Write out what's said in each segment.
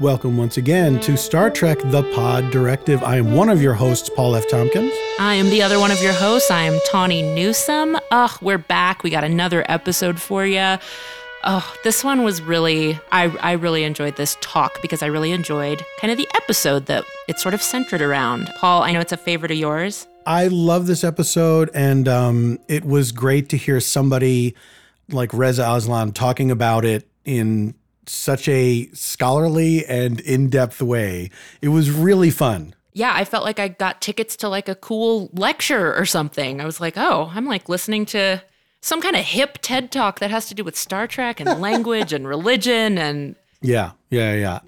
Welcome once again to Star Trek The Pod Directive. I am one of your hosts, Paul F. Tompkins. I am the other one of your hosts. I am Tawny Newsome. Ugh, we're back. We got another episode for you. Oh, this one was really, I, I really enjoyed this talk because I really enjoyed kind of the episode that it's sort of centered around. Paul, I know it's a favorite of yours. I love this episode, and um, it was great to hear somebody like Reza Aslan talking about it in such a scholarly and in-depth way. It was really fun. Yeah, I felt like I got tickets to like a cool lecture or something. I was like, oh, I'm like listening to some kind of hip TED talk that has to do with Star Trek and language and religion and Yeah, yeah, yeah.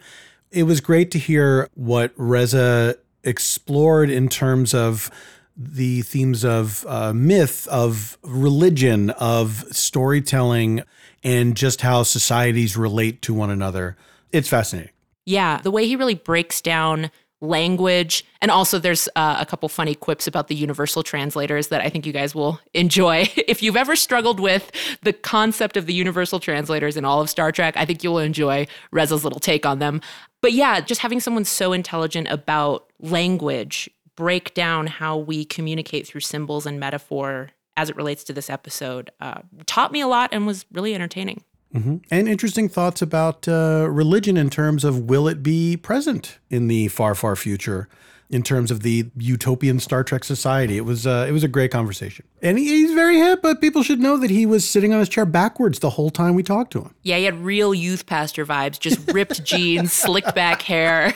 It was great to hear what Reza explored in terms of the themes of uh, myth, of religion, of storytelling, and just how societies relate to one another. It's fascinating. Yeah, the way he really breaks down language. And also, there's uh, a couple funny quips about the universal translators that I think you guys will enjoy. if you've ever struggled with the concept of the universal translators in all of Star Trek, I think you'll enjoy Reza's little take on them. But yeah, just having someone so intelligent about language break down how we communicate through symbols and metaphor as it relates to this episode uh, taught me a lot and was really entertaining. Mm-hmm. And interesting thoughts about uh, religion in terms of will it be present in the far, far future in terms of the utopian Star Trek society. It was uh, it was a great conversation, and he, he's very hip. But people should know that he was sitting on his chair backwards the whole time we talked to him. Yeah, he had real youth pastor vibes, just ripped jeans, slicked back hair.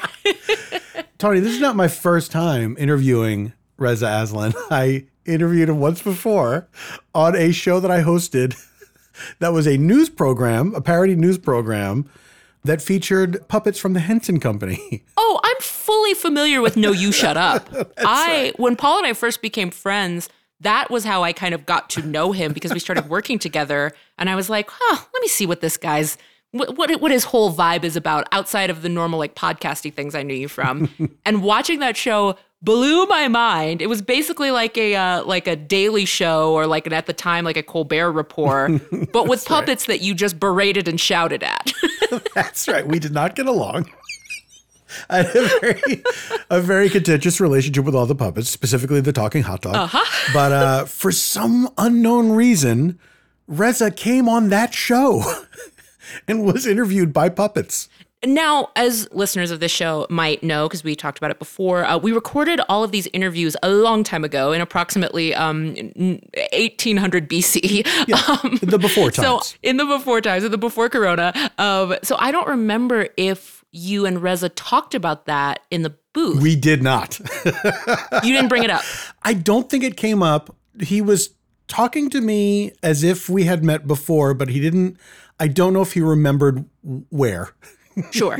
Tawny, this is not my first time interviewing Reza Aslan. I interviewed him once before on a show that I hosted that was a news program, a parody news program that featured puppets from the Henson Company. Oh, I'm fully familiar with No You Shut Up. I right. when Paul and I first became friends, that was how I kind of got to know him because we started working together and I was like, "Huh, let me see what this guy's what, what what his whole vibe is about outside of the normal like podcasty things I knew you from." and watching that show blew my mind. It was basically like a uh, like a daily show or like an at the time like a Colbert report, but with puppets that you just berated and shouted at. That's right. We did not get along. I had a very, a very contentious relationship with all the puppets, specifically the talking hot dog. Uh-huh. But uh, for some unknown reason, Reza came on that show and was interviewed by puppets. Now, as listeners of this show might know, because we talked about it before, uh, we recorded all of these interviews a long time ago in approximately um, 1800 BC. Yeah, um, the before times. So, in the before times, in the before Corona. Um, so, I don't remember if you and Reza talked about that in the booth. We did not. you didn't bring it up. I don't think it came up. He was talking to me as if we had met before, but he didn't. I don't know if he remembered where. Sure.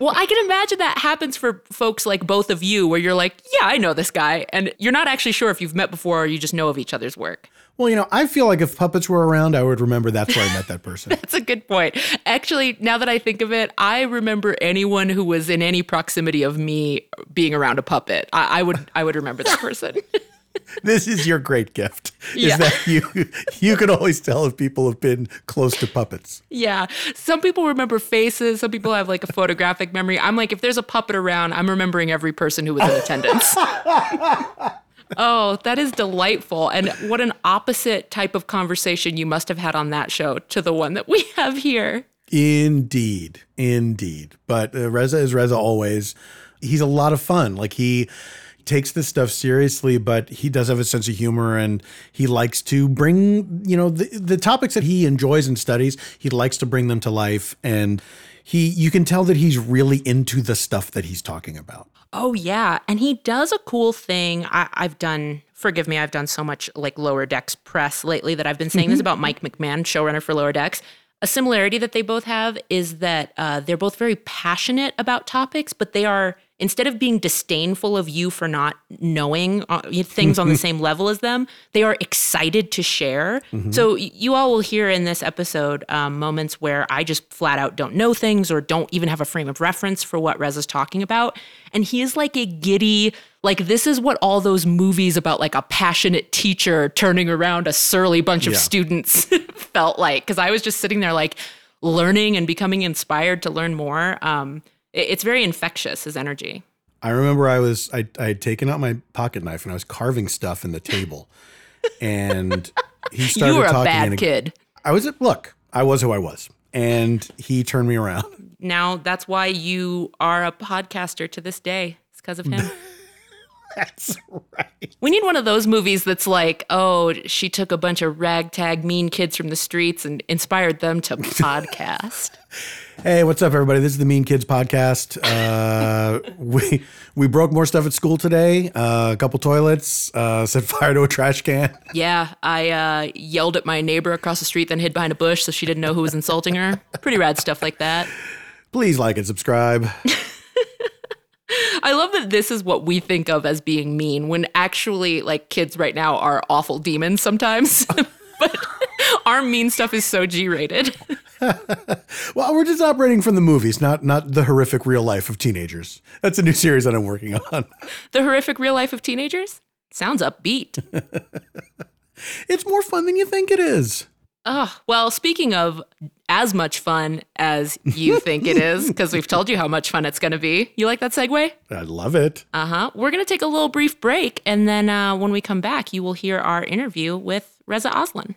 well, I can imagine that happens for folks like both of you, where you're like, yeah, I know this guy. And you're not actually sure if you've met before or you just know of each other's work. Well, you know, I feel like if puppets were around, I would remember that's where I met that person. that's a good point. Actually, now that I think of it, I remember anyone who was in any proximity of me being around a puppet. I, I would I would remember that person. This is your great gift. Is Yeah. that you you can always tell if people have been close to puppets. yeah. Some people remember faces, some people have like a photographic memory. I'm like, if there's a puppet around, I'm remembering every person who was in attendance. Oh, that is delightful. And what an opposite type of conversation you must have had on that show to the one that we have here. Indeed, indeed. But uh, Reza is Reza always. He's a lot of fun. Like he takes this stuff seriously, but he does have a sense of humor, and he likes to bring you know the the topics that he enjoys and studies. He likes to bring them to life, and he you can tell that he's really into the stuff that he's talking about. Oh yeah, and he does a cool thing. I, I've done. Forgive me, I've done so much like Lower Decks press lately that I've been saying this about Mike McMahan, showrunner for Lower Decks. A similarity that they both have is that uh, they're both very passionate about topics, but they are instead of being disdainful of you for not knowing uh, things on the same level as them, they are excited to share. So you all will hear in this episode um, moments where I just flat out don't know things or don't even have a frame of reference for what Rez is talking about. And he is like a giddy, like this is what all those movies about like a passionate teacher turning around a surly bunch of Yeah. students felt like. Because I was just sitting there like learning and becoming inspired to learn more. Um, it's very infectious, his energy. I remember I was I, I had taken out my pocket knife and I was carving stuff in the table, and he started You were a talking. bad and kid. I was look. I was who I was, and he turned me around. Now that's why you are a podcaster to this day. It's because of him. That's right. We need one of those movies that's like, oh, she took a bunch of ragtag mean kids from the streets and inspired them to podcast. Hey, what's up, everybody? This is the Mean Kids podcast. Uh, we we broke more stuff at school today. Uh, a couple toilets. Uh, set fire to a trash can. yeah, I uh, yelled at my neighbor across the street, then hid behind a bush so she didn't know who was insulting her. Pretty rad stuff like that. Please like and subscribe. I love that this is what we think of as being mean when actually, like, kids right now are awful demons sometimes. but our mean stuff is so G rated. Well, we're just operating from the movies, not not the horrific real life of teenagers. That's a new series that I'm working on. the horrific real life of teenagers sounds upbeat. It's more fun than you think it is. Oh, well, speaking of as much fun as you think it is, because we've told you how much fun it's going to be. You like that segue? I love it. Uh huh. We're going to take a little brief break. And then uh, when we come back, you will hear our interview with Reza Aslan.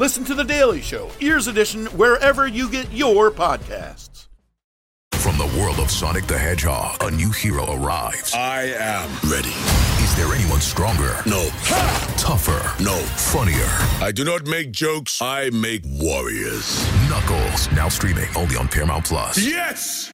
Listen to The Daily Show, Ears Edition, wherever you get your podcasts. From the world of Sonic the Hedgehog, a new hero arrives. I am ready. Is there anyone stronger? No. Tougher? No. Funnier? I do not make jokes, I make warriors. Knuckles, now streaming only on Paramount Plus. Yes!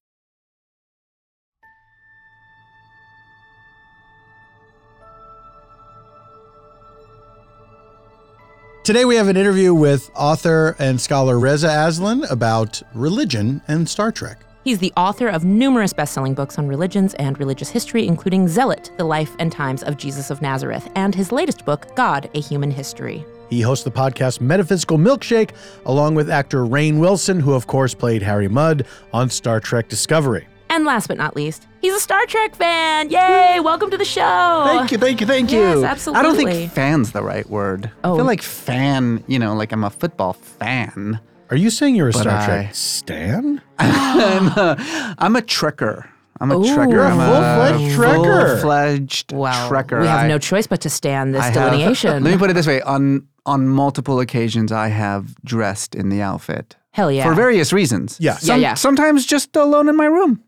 Today we have an interview with author and scholar Reza Aslan about religion and Star Trek. He's the author of numerous best selling books on religions and religious history, including Zealot, The Life and Times of Jesus of Nazareth, and his latest book, God, A Human History. He hosts the podcast Metaphysical Milkshake along with actor Rainn Wilson, who of course played Harry Mudd on Star Trek Discovery. And last but not least, he's a Star Trek fan. Yay! Welcome to the show. Thank you, thank you, thank you. Yes, I don't think fan's the right word. I Oh. feel like fan, you know, like I'm a football fan. Are you saying you're a But Star I- Trek stan? I'm, a, I'm a trekker. I'm a Ooh. trekker. I'm Full-fledged trekker. Full-fledged Wow. trekker. We have I- no choice but to stand this I have- delineation. let me put it this way: on on multiple occasions, I have dressed in the outfit Hell yeah. for various reasons. Yeah. Some- Yeah, yeah. Sometimes just alone in my room.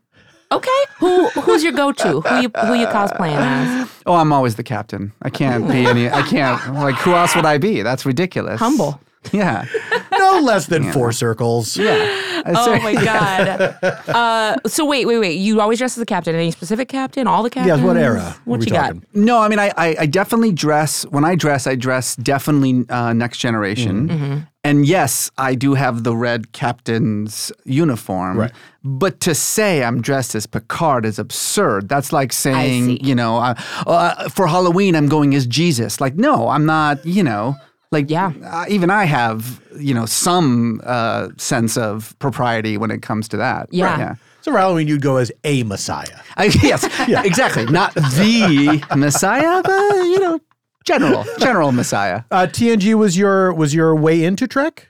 Okay. Who who's your go-to? Who you who you cosplaying as? Oh, I'm always the captain. I can't be any. I can't. Like, who else would I be? That's ridiculous. Humble. Yeah. No less than four circles. Yeah. Oh my god. Uh, so wait, wait, wait. You always dress as a captain. Any specific captain? All the captains? Yes, what era? What we you got? talking? No, I mean, I, I, I definitely dress, when I dress, I dress definitely uh, next generation. Mm-hmm. and yes, I do have the red captain's uniform. Right. But to say I'm dressed as Picard is absurd. That's like saying, you know, uh, uh, for Halloween I'm going as Jesus. Like, no, I'm not. You know, like Yeah. uh, even I have, you know, some uh, sense of propriety when it comes to that. Yeah. yeah. So for Halloween, you'd go as a Messiah. I, yes, exactly. Not the Messiah, but you know, general, general Messiah. Uh, TNG was your was your way into Trek.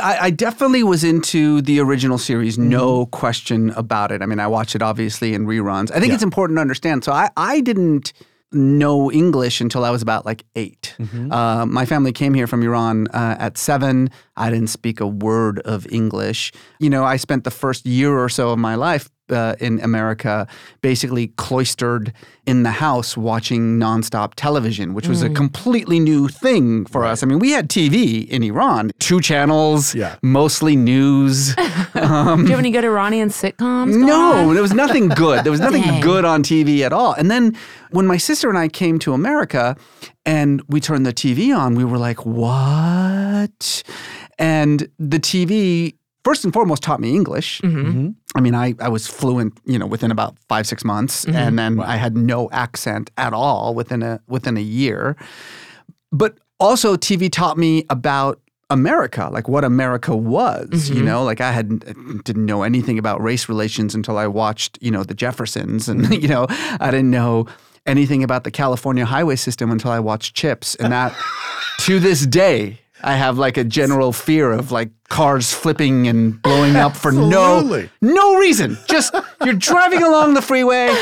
I, I definitely was into the original series, no question about it. I mean, I watch it obviously in reruns. I think it's important to understand. So I, I didn't know English until I was about like 8 Uh, my family came here from Iran uh, at seven. I didn't speak a word of English. You know, I spent the first year or so of my life uh, in America basically cloistered in the house watching nonstop television, which was a completely new thing for us. I mean, we had TV in Iran, two channels, Yeah. mostly news. Do you have any good Iranian sitcoms? No, on? there was nothing good. There was nothing good on TV at all. And then when my sister and I came to America and we turned the TV on, we were like, what? And the TV, first and foremost, taught me English. Mm-hmm. Mm-hmm. I mean, I, I was fluent, you know, within about five, six months. Mm-hmm. And then I had no accent at all within a within a year. But also TV taught me about America, like what America was, you know, like I had didn't know anything about race relations until I watched, you know, the Jeffersons and you know, I didn't know anything about the California highway system until I watched Chips and that to this day I have like a general fear of like cars flipping and blowing up for no Absolutely. no reason. Just you're driving along the freeway,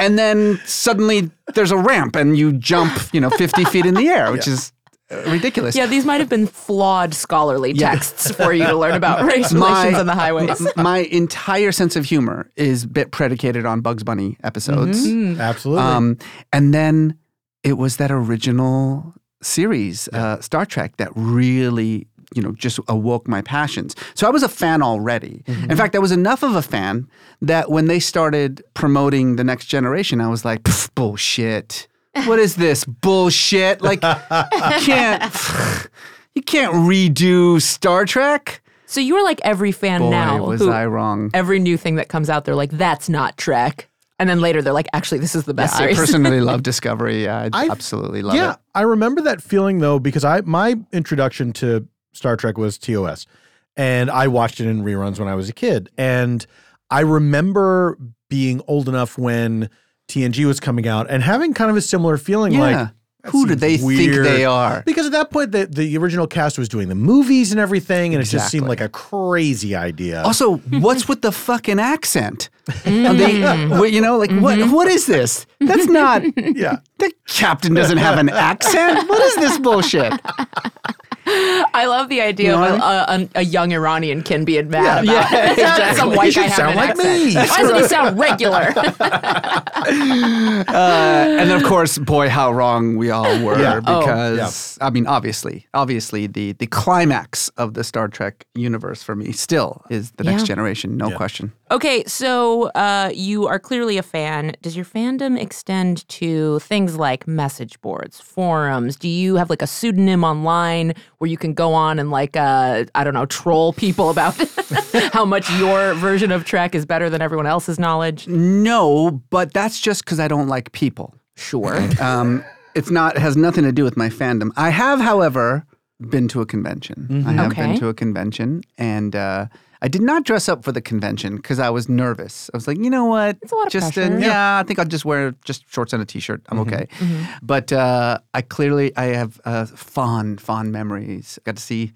and then suddenly there's a ramp and you jump, you know, 50 feet in the air, which is uh, ridiculous. Yeah, these might have been flawed scholarly Yeah. texts for you to learn about race relations on the highways. m- my entire sense of humor is bit predicated on Bugs Bunny episodes. Absolutely. Um, and then it was that original series, uh, Star Trek, that really, you know, just awoke my passions. So I was a fan already. In fact, I was enough of a fan that when they started promoting the next generation, I was like, "Pff, bullshit. What is this bullshit? Like, you can't, you can't redo Star Trek. So you're like every fan Boy, now. was who- I wrong. Every new thing that comes out, they're like, "That's not Trek," and then later they're like, "Actually, this is the best I series." personally love Discovery. Yeah, I, I- absolutely love yeah, it. Yeah, I remember that feeling though because I my introduction to Star Trek was TOS, and I watched it in reruns when I was a kid, and I remember being old enough when TNG was coming out and having kind of a similar feeling Yeah. like. Who do seems they think weird. they are? Because at that point, the, the original cast was doing the movies and everything, and it just seemed like a crazy idea. Also, what's with the fucking accent? Mm. Are they- you know, like what? Mm-hmm. What is this? That's not. yeah, The captain doesn't have an accent. What is this bullshit? I love the idea You know of what a, a, a young Iranian kid being mad Yeah, about yeah, it. Just some white He guy should sound like accent. me. Why doesn't he sound regular? Uh, and then, of course, boy, how wrong we all were Yeah. Oh. because I mean, obviously, obviously, the the climax of the Star Trek universe for me still is the next generation, no question. Okay, so uh, you are clearly a fan. Does your fandom extend to things like message boards, forums? Do you have like a pseudonym online where you can go on and like uh, I don't know, troll people about how much your version of Trek is better than everyone else's knowledge? No, but that's just because I don't like people. Sure. Um, it's not it has nothing to do with my fandom. I have, however, been to a convention. I have Okay. been to a convention, and uh, I did not dress up for the convention because I was nervous. I was like, you know what? It's a lot of just pressure. yeah. I think I'll just wear just shorts and a t-shirt. I'm okay. But uh, I clearly I have uh, fond fond memories. got to see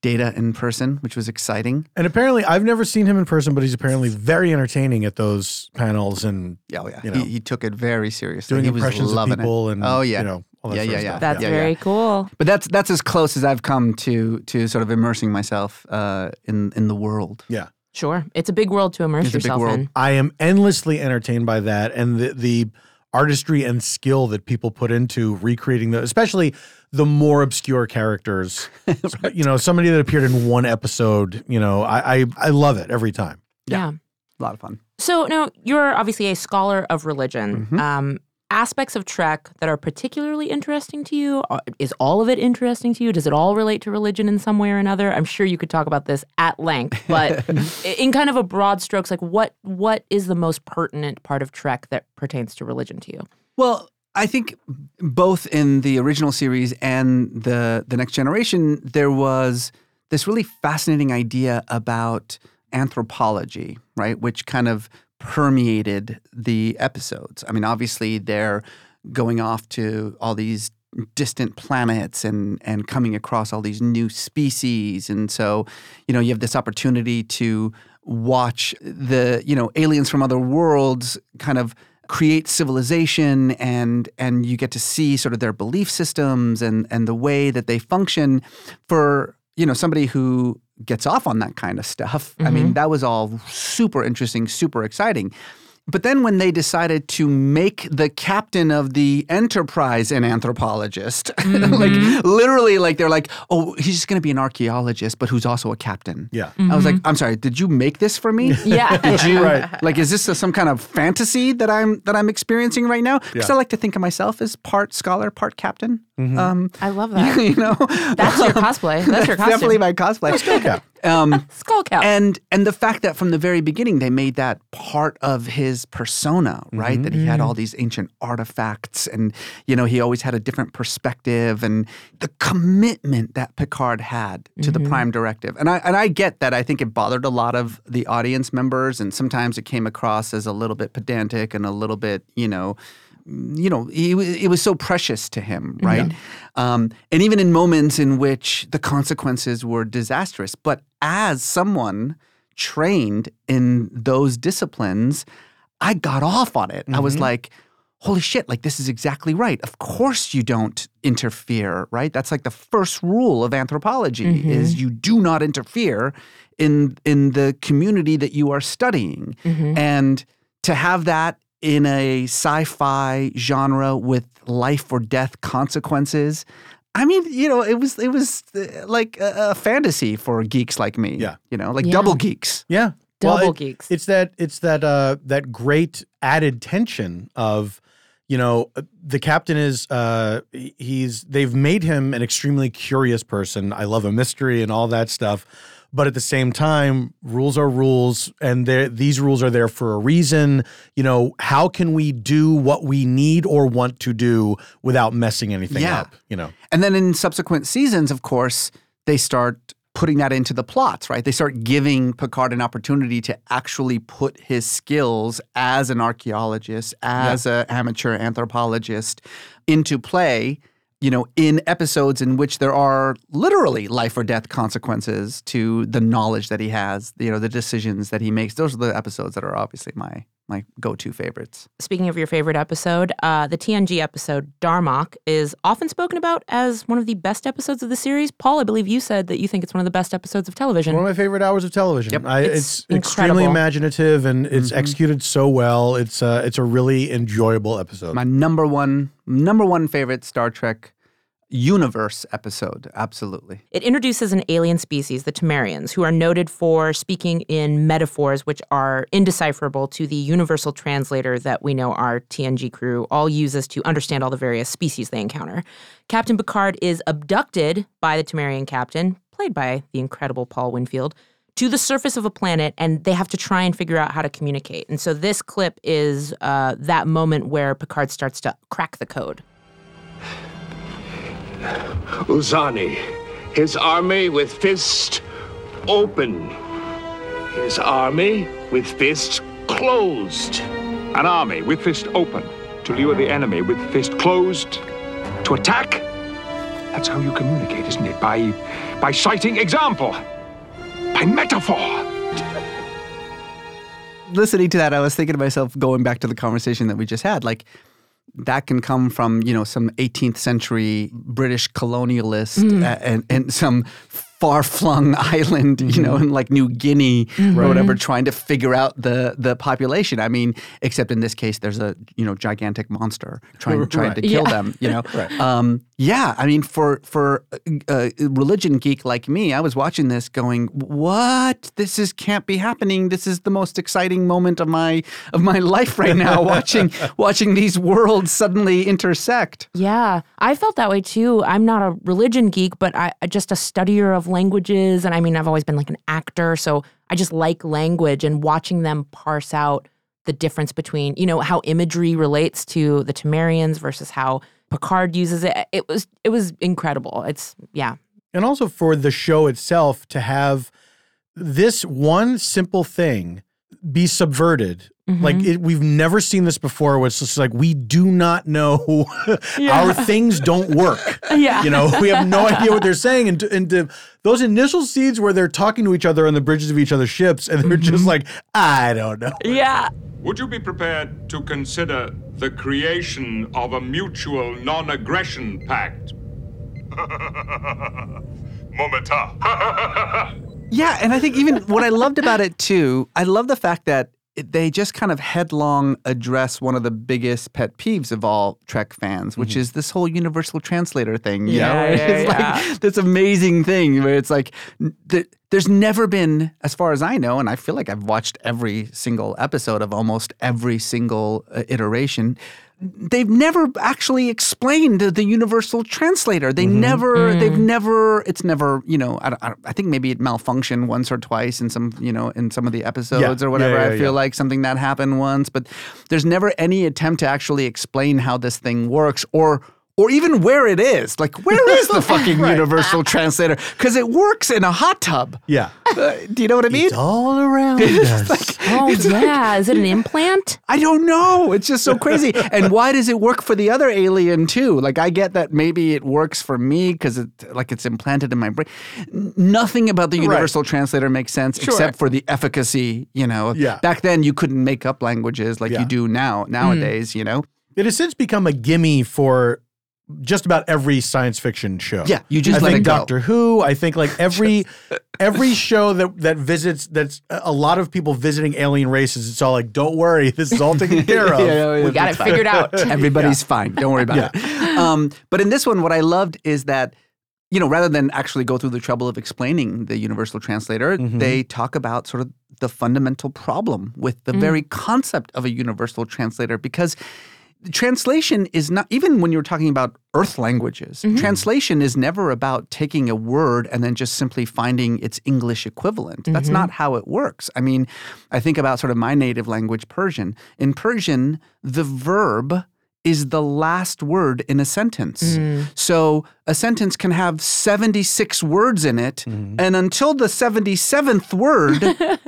Data in person, which was exciting. and apparently, I've never seen him in person, but he's apparently very entertaining at those panels and Yeah, oh yeah. You know. he, he took it very seriously. doing he was impressions of loving people it. and oh yeah, you know all that yeah, yeah, yeah. That's yeah, very yeah. cool. But that's that's as close as I've come to to sort of immersing myself uh, in in the world. yeah. Sure. It's a big world to immerse It's a big yourself world. in. I am endlessly entertained by that and the the artistry and skill that people put into recreating the especially the more obscure characters. You know, somebody that appeared in one episode, you know, I I, I love it every time. yeah. A lot of fun. So now you're obviously a scholar of religion. Mhm. Um, aspects of Trek that are particularly interesting to you? Uh, is all of it interesting to you? Does it all relate to religion in some way or another? I'm sure you could talk about this at length, but in kind of a broad strokes, like what what is the most pertinent part of Trek that pertains to religion to you? Well, I think both in the original series and the the next generation, there was this really fascinating idea about anthropology, right? Which kind of permeated the episodes. I mean, obviously they're going off to all these distant planets and and coming across all these new species and so you know you have this opportunity to watch the you know aliens from other worlds kind of create civilization and and you get to see sort of their belief systems and and the way that they function for you know somebody who gets off on that kind of stuff i mean Mhm. that was all super interesting super exciting but then when they decided to make the captain of the enterprise an anthropologist like literally like they're like oh he's just going to be an archaeologist but who's also a captain Yeah. i was like Mhm. i'm sorry did you make this for me Yeah. did you Right. like is this a, some kind of fantasy that i'm that i'm experiencing right now because Yeah. i like to think of myself as part scholar part captain Mhm. um I love that. you know That's your cosplay. That's your costume. definitely my cosplay Skull cap. Um Skull cap. and and the fact that from the very beginning they made that part of his persona, right? That he had all these ancient artifacts and you know, he always had a different perspective and the commitment that Picard had to the Mhm. prime directive. And I and I get that I think it bothered a lot of the audience members and sometimes it came across as a little bit pedantic and a little bit, you know, you know, he, it was so precious to him, right? Um, and even in moments in which the consequences were disastrous. But as someone trained in those disciplines, I got off on it. I was Mhm. like, holy shit, like this is exactly right. Of course you don't interfere, right? That's like the first rule of anthropology Mhm. is you do not interfere in in the community that you are studying. Mhm. And to have that in a sci-fi genre with life or death consequences, I mean, you know, it was it was uh, like a, a fantasy for geeks like me. Yeah. you know, like Yeah. double geeks. Yeah. Double it- geeks. It's that it's that uh that great added tension of you know uh, the captain is uh he's they've made him an extremely curious person. I love a mystery and all that stuff. But at the same time, rules are rules, and these rules are there for a reason. You know, how can we do what we need or want to do without messing anything Yeah. up? You know, And then in subsequent seasons, of course, they start putting that into the plots, right? They start giving Picard an opportunity to actually put his skills as an archaeologist, as an amateur anthropologist into play, you know, in episodes in which there are literally life or death consequences to the knowledge that he has, you know, the decisions that he makes. Those are the episodes that are obviously my my go-to favorites. Speaking of your favorite episode, uh, the TNG episode Darmok is often spoken about as one of the best episodes of the series. Paul, I believe you said that you think it's one of the best episodes of television. One of my favorite hours of television. Yep. I, It's it's extremely imaginative and it's Mm-hmm. executed so well. It's uh, it's a really enjoyable episode. My number one number one favorite Star Trek universe episode. Absolutely. It introduces an alien species, the Tamarians, who are noted for speaking in metaphors which are indecipherable to the universal translator that we know our TNG crew all uses to understand all the various species they encounter. Captain Picard is abducted by the Tamarian captain, played by the incredible Paul Winfield, to the surface of a planet, and they have to try and figure out how to communicate. And so this clip is uh, that moment where Picard starts to crack the code. Uzani, his army with fist open. His army with fist closed. An army with fist open to lure the enemy with fist closed to attack. That's how you communicate, isn't it? By by citing example, by metaphor. Listening to that, I was thinking to myself, going back to the conversation that we just had, like that can come from you know some 18th century British colonialist Mm. and and some far-flung island, you know, in like New Guinea Mhm. or whatever, trying to figure out the the population. I mean, except in this case, there's a you know gigantic monster trying trying to kill Yeah. them. You know, Right. um, yeah, I mean, for for a, a religion geek like me, I was watching this, going, "What? This is can't be happening. This is the most exciting moment of my of my life right now. watching watching these worlds suddenly intersect." Yeah, I felt that way too. I'm not a religion geek, but I just a studier of languages, and I mean, I've always been like an actor, so I just like language and watching them parse out the difference between, you know, how imagery relates to the Tamarians versus how Picard uses it. It was it was incredible. It's yeah. And also for the show itself to have this one simple thing be subverted. Mm-hmm. Like it, we've never seen this before. Where it's just like we do not know our things don't work. Yeah. you know we have no idea what they're saying, and to, and to, those initial scenes where they're talking to each other on the bridges of each other's ships, and they're just like, I don't know. Yeah. Would you be prepared to consider the creation of a mutual non aggression pact? Momenta. Yeah, and I think even what I loved about it too, I love the fact that it, they just kind of headlong address one of the biggest pet peeves of all Trek fans, which is this whole universal translator thing. You Yeah, know? yeah, it's yeah. like this amazing thing where it's like th- there's never been, as far as I know, and I feel like I've watched every single episode of almost every single uh, iteration. They've never actually explained the universal translator. They mm-hmm. never, mm. they've never, it's never, you know, I, don't- I, I think maybe it malfunctioned once or twice in some, you know, in some of the episodes Yeah. or whatever. Yeah, yeah, I feel yeah. like something that happened once, but there's never any attempt to actually explain how this thing works or or even where it is. Like, where is the fucking universal translator? Because it works in a hot tub. Yeah. Uh, do you know what I mean? It's all around us. Oh yeah. Is it an implant? I don't know. It's just so crazy. and why does it work for the other alien too? Like I get that maybe it works for me because it like it's implanted in my brain. Nothing about the universal translator makes sense Sure. except for the efficacy. You know, Yeah. back then you couldn't make up languages like Yeah. you do now nowadays. You know, It has since become a gimme for just about every science fiction show. Yeah, you just I let think it go. Doctor Who. I think like every every show that that visits that's a lot of people visiting alien races. It's all like, don't worry, this is all taken care of. Yeah, yeah, We got it figured out. Everybody's fine. Don't worry about it. Um, but in this one, what I loved is that, you know, rather than actually go through the trouble of explaining the universal translator, Mm-hmm. they talk about sort of the fundamental problem with the very concept of a universal translator because translation is not even when you're talking about earth languages mm-hmm. translation is never about taking a word and then just simply finding its english equivalent. That's mm-hmm. not how it works. I mean i think about sort of my native language persian. In persian the verb is the last word in a sentence. So a sentence can have 76 words in it, and until the 77th word,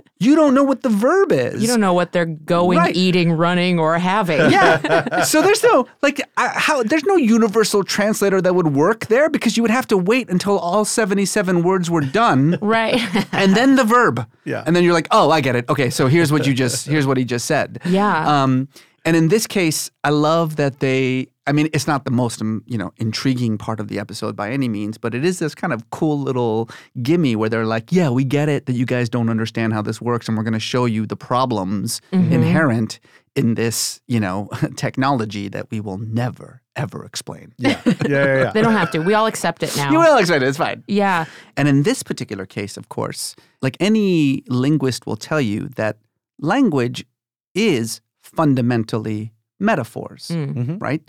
you don't know what the verb is. You don't know what they're going, Right. eating, running, or having. Yeah. so there's no like uh, how there's no universal translator that would work there because you would have to wait until all 77 words were done Right. and then the verb. Yeah. And then you're like, "Oh, I get it. Okay, so here's what you just here's what he just said." Yeah. Um and in this case, I love that they I mean, it's not the most um, you know intriguing part of the episode by any means, but it is this kind of cool little gimme where they're like, "Yeah, we get it that you guys don't understand how this works, and we're going to show you the problems inherent in this, you know, technology that we will never ever explain." Yeah, yeah, yeah. yeah. They don't have to. We all accept it now. You will explain it. It's fine. Yeah. And in this particular case, of course, like any linguist will tell you that language is fundamentally metaphors, mm. mm-hmm. right?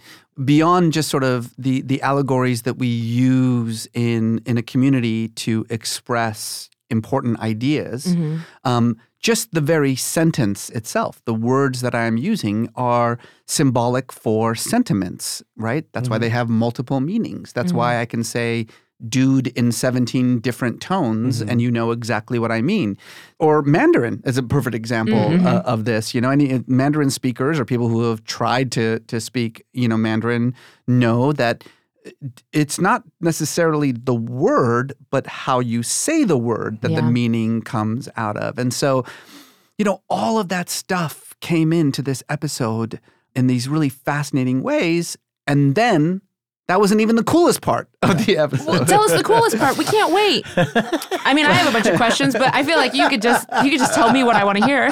Beyond just sort of the the allegories that we use in in a community to express important ideas, mm-hmm. um, just the very sentence itself, the words that I am using are symbolic for sentiments, right? That's why mm-hmm. they have multiple meanings. That's why I can say dude in 17 different tones mm-hmm. and you know exactly what I mean. Or Mandarin is a perfect example mm-hmm. uh, of this. You know, any uh, Mandarin speakers or people who have tried to to speak, you know, Mandarin know that uh, it's not necessarily the word, but how you say the word that the meaning comes out of. And so, you know, all of that stuff came into this episode in these really fascinating ways. And then that wasn't even the coolest part of the episode. Well, tell us the coolest part. We can't wait. I mean, I have a bunch of questions, but I feel like you could just you could just tell me what I want to hear.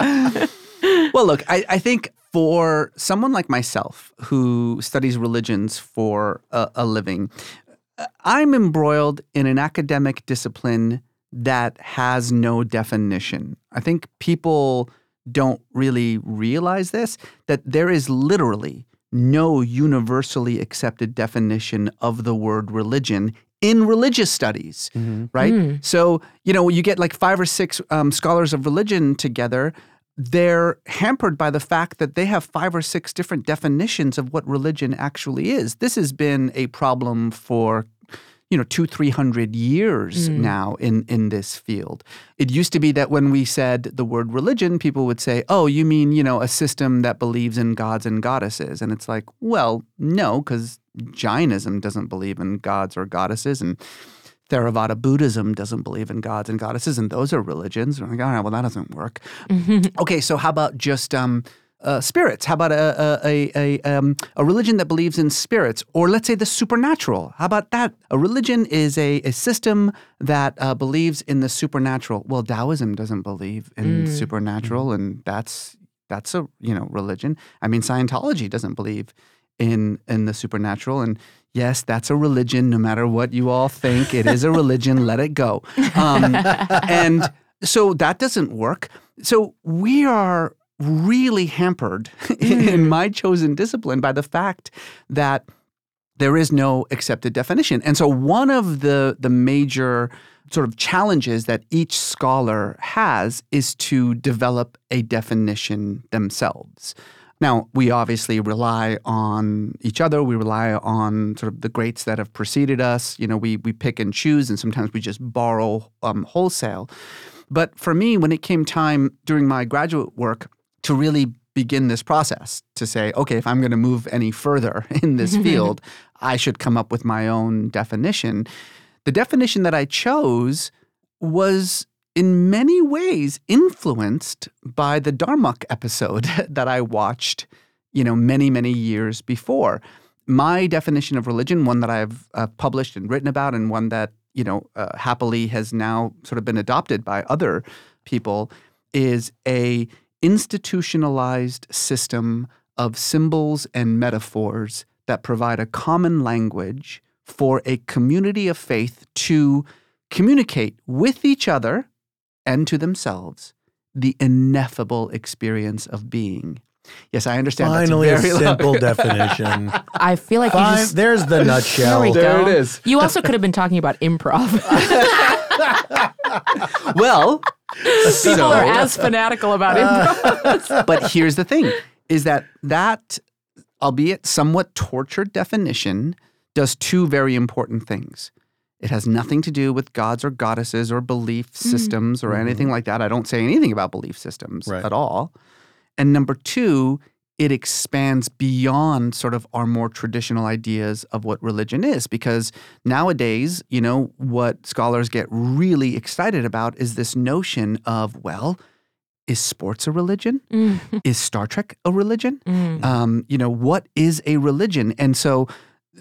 well, look, I, I think for someone like myself who studies religions for a, a living, uh, I'm embroiled in an academic discipline that has no definition. I think people don't really realize this that there is literally no universally accepted definition of the word religion in religious studies, right? Mm. So, you know, you get like five or six um, scholars of religion together. They're hampered by the fact that they have five or six different definitions of what religion actually is. This has been a problem for you know two three hundred years Mm. now in in this field it used to be that when we said the word religion people would say oh you mean you know a system that believes in gods and goddesses and it's like well no because jainism doesn't believe in gods or goddesses and Theravada Buddhism doesn't believe in gods and goddesses, and those are religions. And I'm like, all right, well, that doesn't work. okay, so how about just um, uh, spirits? How about a a, a, a, um, a religion that believes in spirits, or let's say the supernatural? How about that? A religion is a, a system that uh, believes in the supernatural. Well, Taoism doesn't believe in Mm. supernatural, and that's that's a you know religion. I mean, Scientology doesn't believe in in the supernatural, and yes, that's a religion. No matter what you all think, it is a religion. let it go. Um, and so that doesn't work. So we are really hampered in my chosen discipline by the fact that there is no accepted definition. And so one of the the major sort of challenges that each scholar has is to develop a definition themselves. Now, we obviously rely on each other. We rely on sort of the greats that have preceded us. You know, we we pick and choose, and sometimes we just borrow um, wholesale. But for me, when it came time during my graduate work to really begin this process, to say, okay, if I'm going to move any further in this field, I should come up with my own definition. The definition that I chose was in many ways influenced by the Darmok episode that I watched, you know, many, many years before. My definition of religion, one that I've uh, published and written about, and one that, you know, uh, happily has now sort of been adopted by other people, is a institutionalized system of symbols and metaphors that provide a common language for a community of faith to communicate with each other and to themselves the ineffable experience of being. Yes, I understand. that's Finally, a very long- simple definition. I feel like you Fine, just, there's the nutshell. There, we There it is. You also could have been talking about improv. well, People so- are as fanatical about improv. but here's the thing is that that albeit somewhat tortured definition does two very important things. It has nothing to do with gods or goddesses or belief mm-hmm. systems or anything mm-hmm. like that. I don't say anything about belief systems Right. at all. And number two it expands beyond sort of our more traditional ideas of what religion is because nowadays you know what scholars get really excited about is this notion of well is sports a religion Mm. is Star Trek a religion? Mm. Um, you know, what is a religion? And so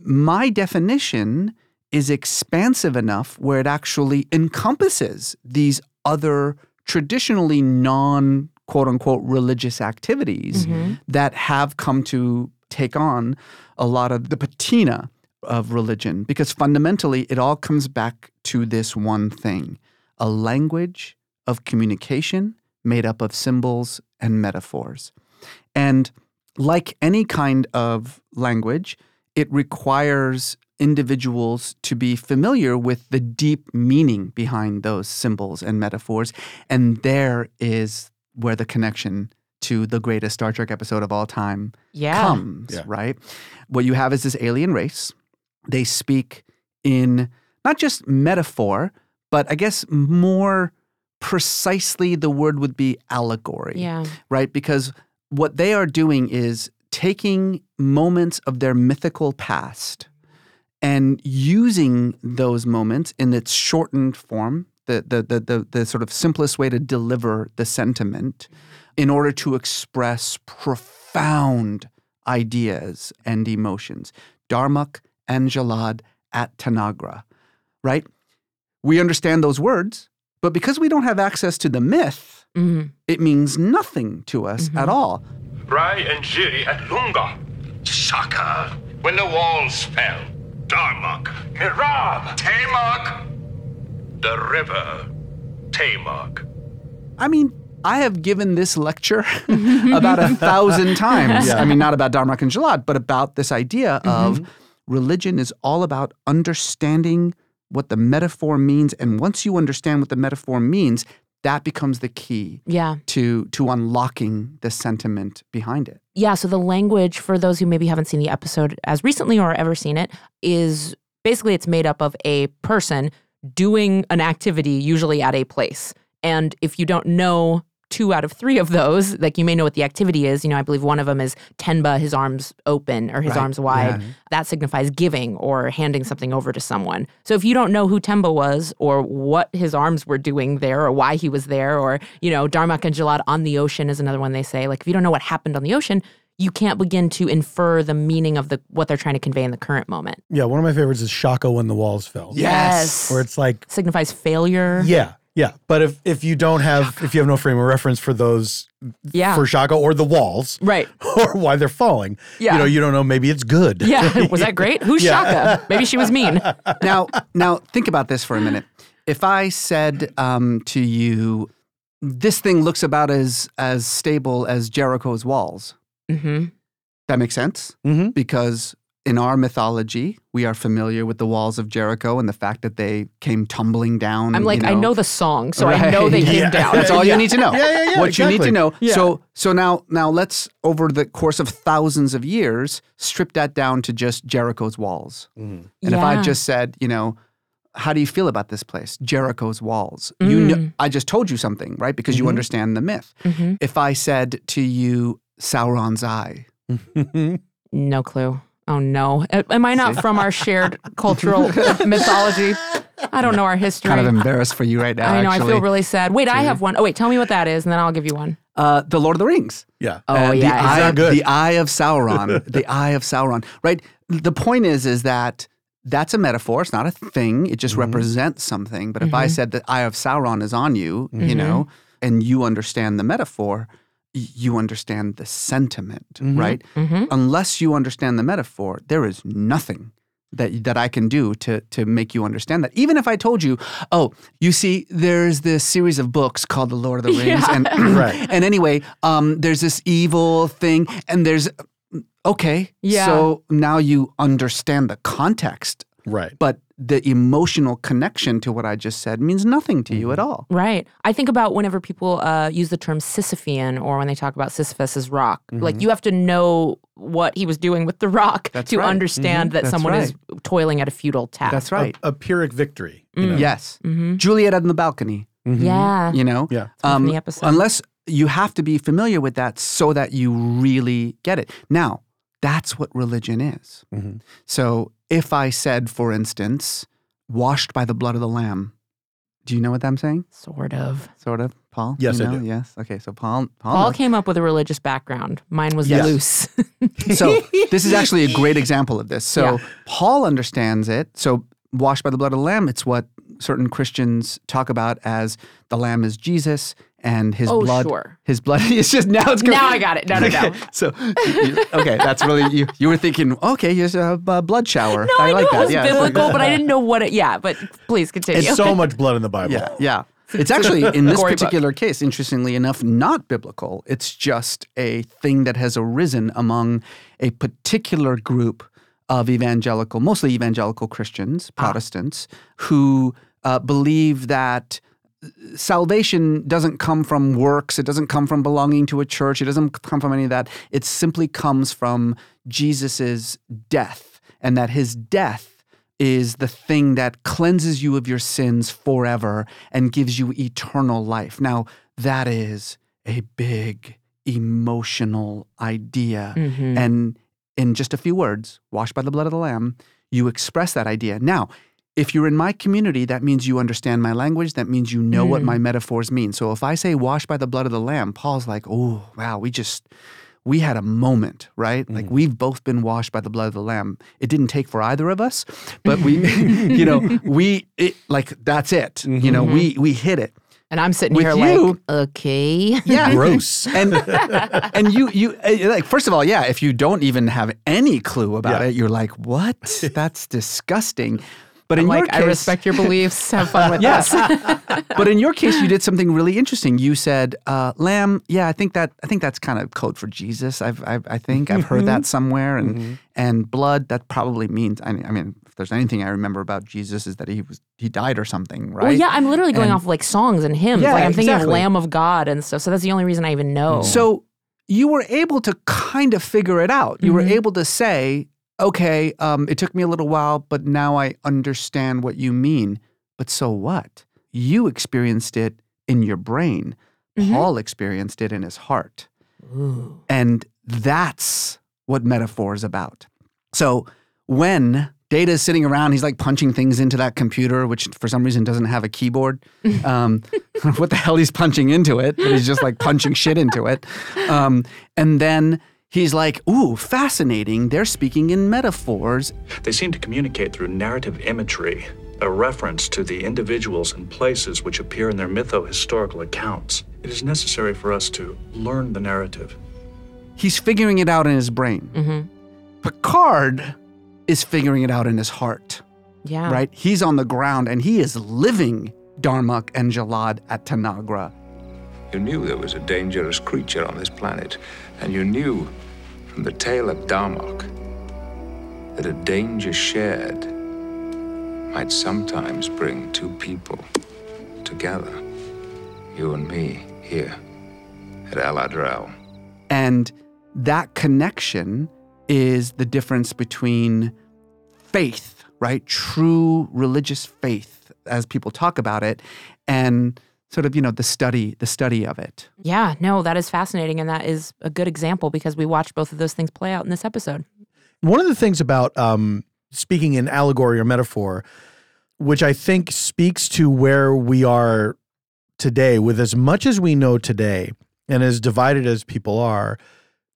my definition is expansive enough where it actually encompasses these other traditionally non quote unquote religious activities Mhm. that have come to take on a lot of the patina of religion because fundamentally it all comes back to this one thing a language of communication made up of symbols and metaphors. And like any kind of language, it requires individuals to be familiar with the deep meaning behind those symbols and metaphors. And there is where the connection to the greatest Star Trek episode of all time Yeah. comes, Yeah. right? What you have is this alien race. They speak in not just metaphor, but I guess more precisely the word would be allegory Yeah. right? Because what they are doing is taking moments of their mythical past and using those moments in its shortened form, the, the, the, the, the sort of simplest way to deliver the sentiment, in order to express profound ideas and emotions. Darmok and Jalad at Tanagra, right? We understand those words, but because we don't have access to the myth, Mhm. it means nothing to us at all. Rai and Jiri at Lungha. Shaka. When the walls fell. Darmok. Mirab. Temarc. The river. Temarc. I mean, I have given this lecture about a thousand times. Yeah. I mean, not about Darmok and Jalad, but about this idea of Mm-hmm. religion is all about understanding what the metaphor means. And once you understand what the metaphor means, that becomes the key Yeah. to to unlocking the sentiment behind it. Yeah, so the language for those who maybe haven't seen the episode as recently or ever seen it is basically it's made up of a person doing an activity usually at a place. And if you don't know two out of three of those, like you may know what the activity is. You know, I believe one of them is Temba, his arms open or his Right, arms wide. yeah. That signifies giving or handing something over to someone. So if you don't know who Temba was or what his arms were doing there or why he was there, or, you know, Darmok and Jalad on the ocean is another one they say. Like if you don't know what happened on the ocean, you can't begin to infer the meaning of the what they're trying to convey in the current moment. Yeah, one of my favorites is Shaka when the walls fell. Yes. Where it's like Signifies failure. Yeah, yeah. But if if you don't have if you have no frame of reference for those Yeah. for Shaka or the walls, Right. or why they're falling, Yeah. you know, you don't know. Maybe it's good. Yeah. Was that great? Who's Yeah. Shaka? Maybe she was mean. now, now think about this for a minute. If I said um, to you, "This thing looks about as as stable as Jericho's walls," Mm-hmm. that makes sense mm-hmm. because in our mythology, we are familiar with the walls of Jericho and the fact that they came tumbling down. I'm like, you I know. know the song, so I know they came Yeah. down. That's all you need to know. Yeah, yeah, yeah, What you need to know. Yeah. So, so now, now let's over the course of thousands of years strip that down to just Jericho's walls. Mm-hmm. And if I just said, you know, how do you feel about this place? Jericho's walls. You know, Mm. I just told you something, right? Because you Mhm. understand the myth. Mhm. If I said to you, Sauron's eye, No clue. Oh no. Am I not from our shared cultural mythology? I don't know our history. kind of embarrassed for you right now. I know. I feel really sad. Wait, I have one. Oh wait, tell me what that is, and then I'll give you one. Uh, the Lord of the Rings. Yeah. Oh, Uh, yeah, The eye, of, good. the eye of Sauron. the eye of Sauron. Right. The point is, is that that's a metaphor. It's not a thing. It just represents something. But if I Mhm. said the eye of Sauron is on you, you Mhm. know, and you understand the metaphor, y- you understand the sentiment, Mhm. right? Mm-hmm. Unless you understand the metaphor, there is nothing that that I can do to to make you understand that. Even if I told you, oh, you see, there's this series of books called The Lord of the Rings, Yeah. and Right. and anyway, um, there's this evil thing, and there's okay, Yeah. So now you understand the context, Right. but the emotional connection to what I just said means nothing to you at all. Right. I think about whenever people uh, use the term Sisyphean or when they talk about Sisyphus's rock. Like you have to know what he was doing with the rock That's to right. understand that That's someone is toiling at a futile task. That's right. A, a Pyrrhic victory. You Mm. know? Yes, Mm-hmm. Juliet on the balcony. Yeah. You know, Yeah. from the episode. unless you have to be familiar with that so that you really get it. Now, that's what religion is. Mhm. So, if I said, for instance, washed by the blood of the lamb, do you know what I'm saying? Sort of. Sort of, Paul. Yes, you I know? do. Yes. Okay. So Paul. Paul. Paul knows. came up with a religious background. Mine was Yes. loose. so this is actually a great example of this. So Yeah. Paul understands it. So washed by the blood of the lamb, it's what certain Christians talk about as the lamb is Jesus and his Oh, blood. sure. His blood. It's just now it's going. now I got it. No, no, no. Okay, so you- okay, that's really you. You were thinking, okay, here's a, uh blood shower. No, I, like knew that. it was yeah, biblical, but I didn't know what it. Yeah, but please continue. It's so much blood in the Bible. Yeah, yeah. It's actually in this Gory book. particular case, interestingly enough, not biblical. It's just a thing that has arisen among a particular group of evangelical, mostly evangelical Christians, Ah. Protestants, who uh, believe that salvation doesn't come from works. It doesn't come from belonging to a church. It doesn't come from any of that. It simply comes from Jesus's death, and that his death is the thing that cleanses you of your sins forever and gives you eternal life. Now, that is a big emotional idea. Mhm. And in just a few words, washed by the blood of the Lamb, you express that idea. Now, if you're in my community, that means you understand my language. That means you know what Mm. my metaphors mean. So if I say washed by the blood of the Lamb, Paul's like, oh, wow, we just, we had a moment, right? Like we've both been washed by the blood of the Lamb. It didn't take for either of us, but we, you know, we, it, like, that's it. You know, we, we hit it. And I'm sitting With here you- like, okay. Yeah, Gross. and and you you uh, like first of all, yeah. If you don't even have any clue about Yeah. it, you're like, what? That's disgusting. But in I'm your like, case, I respect your beliefs. Have fun with this. but in your case, you did something really interesting. You said, uh, "Lamb, yeah, I think that I think that's kind of code for Jesus. I've, I've I think I've heard that somewhere, and and blood that probably means. I mean, I mean, if there's anything I remember about Jesus is that he was he died or something, right? Well, yeah, I'm literally going And- off of like songs and hymns. Yeah, like I'm thinking exactly. of Lamb of God and stuff. So that's the only reason I even know. So you were able to kind of figure it out. You were Mhm. able to say, okay, um, it took me a little while, but now I understand what you mean. But so what? You experienced it in your brain. Mhm. Paul experienced it in his heart. Ooh. And that's what metaphor is about. So when Data is sitting around, he's like punching things into that computer, which for some reason doesn't have a keyboard. Um, what the hell he's punching into it? But he's just like punching shit into it. Um, and then he's like, ooh, fascinating. They're speaking in metaphors. They seem to communicate through narrative imagery, a reference to the individuals and places which appear in their mytho-historical accounts. It is necessary for us to learn the narrative. He's figuring it out in his brain. Mm-hmm. Picard is figuring it out in his heart. Yeah. Right? He's on the ground and he is living Darmok and Jalad at Tanagra. You knew there was a dangerous creature on this planet, and you knew from the tale of Darmok that a danger shared might sometimes bring two people together. You and me here at El-Adrel. And that connection is the difference between faith, right? True religious faith, as people talk about it, and sort of, you know, the study, the study of it. Yeah, no, that is fascinating. And that is a good example because we watched both of those things play out in this episode. One of the things about um, speaking in allegory or metaphor, which I think speaks to where we are today, with as much as we know today and as divided as people are,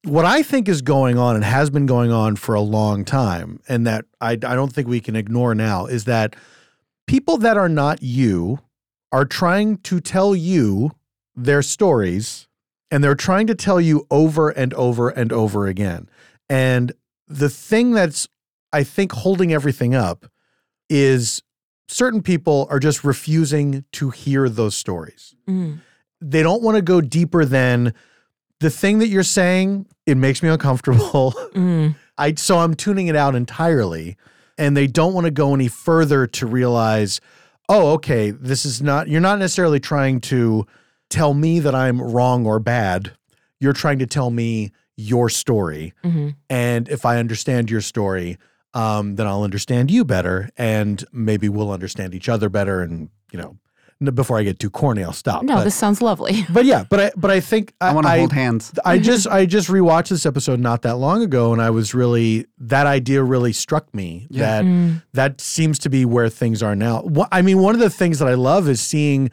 what I think is going on and has been going on for a long time, and that I, I don't think we can ignore now, is that people that are not you are trying to tell you their stories and they're trying to tell you over and over and over again. And the thing that's, I think, holding everything up is certain people are just refusing to hear those stories. Mm. They don't want to go deeper than the thing that you're saying, it makes me uncomfortable. Mm. I so I'm tuning it out entirely. And they don't want to go any further to realize, oh, okay, this is not you're not necessarily trying to tell me that I'm wrong or bad. You're trying to tell me your story. Mhm. And if I understand your story, um, then I'll understand you better, and maybe we'll understand each other better. And you know, before I get too corny, I'll stop. No, But- this sounds lovely. but yeah, but I but I think I, I wanna hold hands. I just I just rewatched this episode not that long ago, and I was really that idea really struck me. Yeah. That Mm. that seems to be where things are now. Wha- I mean, one of the things that I love is seeing,